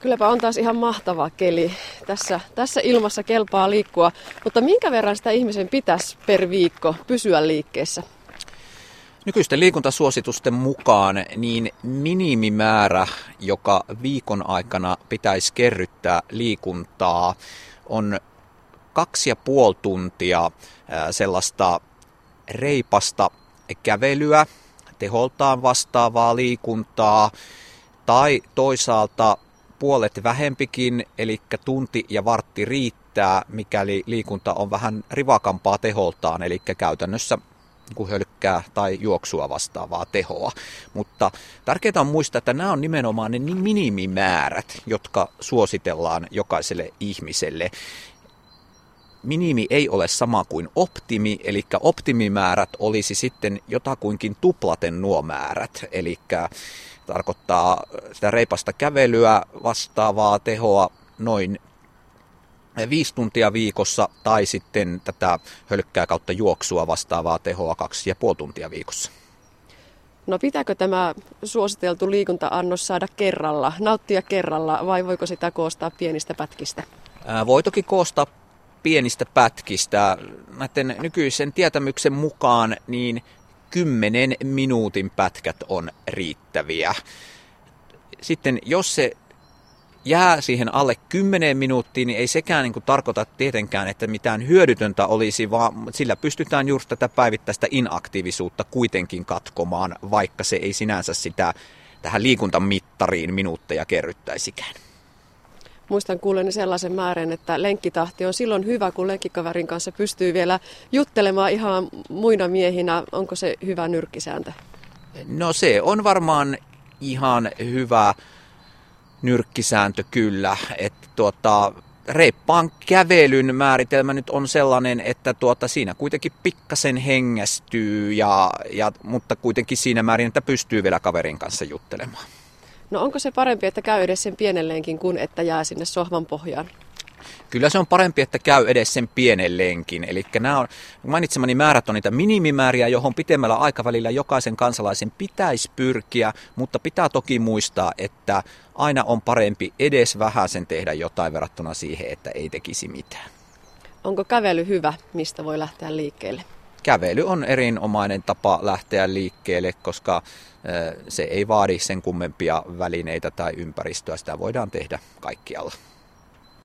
Kylläpä on taas ihan mahtava keli. Tässä, tässä ilmassa kelpaa liikkua. Mutta minkä verran sitä ihmisen pitäisi per viikko pysyä liikkeessä? Nykyisten liikuntasuositusten mukaan niin minimimäärä, joka viikon aikana pitäisi kerryttää liikuntaa, on kaksi ja puoli tuntia sellaista reipasta kävelyä, teholtaan vastaavaa liikuntaa, tai toisaalta puolet vähempikin, eli tunti ja vartti riittää, mikäli liikunta on vähän rivakampaa teholtaan, eli käytännössä kuin hölkkää tai juoksua vastaavaa tehoa. Mutta tärkeää on muistaa, että nämä on nimenomaan ne minimimäärät, jotka suositellaan jokaiselle ihmiselle. Minimi ei ole sama kuin optimi, eli optimimäärät olisi sitten jotakuinkin tuplaten nuo määrät, eli tarkoittaa sitä reipasta kävelyä vastaavaa tehoa noin viisi tuntia viikossa tai sitten tätä hölkkää kautta juoksua vastaavaa tehoa kaksi ja puoli tuntia viikossa. No pitääkö tämä suositeltu liikunta-annos saada kerralla, nauttia kerralla vai voiko sitä koostaa pienistä pätkistä? Ää, voi toki koostaa pienistä pätkistä. Näiden nykyisen tietämyksen mukaan niin 10 minuutin pätkät on riittäviä. Sitten jos se jää siihen alle 10 minuuttiin, niin ei sekään niin kuin tarkoita tietenkään, että mitään hyödytöntä olisi, vaan sillä pystytään juuri tätä päivittäistä inaktiivisuutta kuitenkin katkomaan, vaikka se ei sinänsä sitä tähän liikuntamittariin minuutteja kerryttäisikään. Muistan kuuleni sellaisen määrän, että lenkkitahti on silloin hyvä, kun lenkkikaverin kanssa pystyy vielä juttelemaan ihan muina miehinä. Onko se hyvä nyrkkisääntö? No se on varmaan ihan hyvä nyrkkisääntö kyllä, että tuota, reippaan kävelyn määritelmä nyt on sellainen, että tuota, siinä kuitenkin pikkasen hengästyy, ja, ja, mutta kuitenkin siinä määrin, että pystyy vielä kaverin kanssa juttelemaan. No onko se parempi, että käy edes sen pienelleenkin kuin että jää sinne sohvan pohjaan? Kyllä se on parempi, että käy edes sen pienen lenkin. Eli nämä on, mainitsemani määrät on niitä minimimääriä, johon pitemmällä aikavälillä jokaisen kansalaisen pitäisi pyrkiä, mutta pitää toki muistaa, että aina on parempi edes vähän sen tehdä jotain verrattuna siihen, että ei tekisi mitään. Onko kävely hyvä, mistä voi lähteä liikkeelle? Kävely on erinomainen tapa lähteä liikkeelle, koska se ei vaadi sen kummempia välineitä tai ympäristöä. Sitä voidaan tehdä kaikkialla.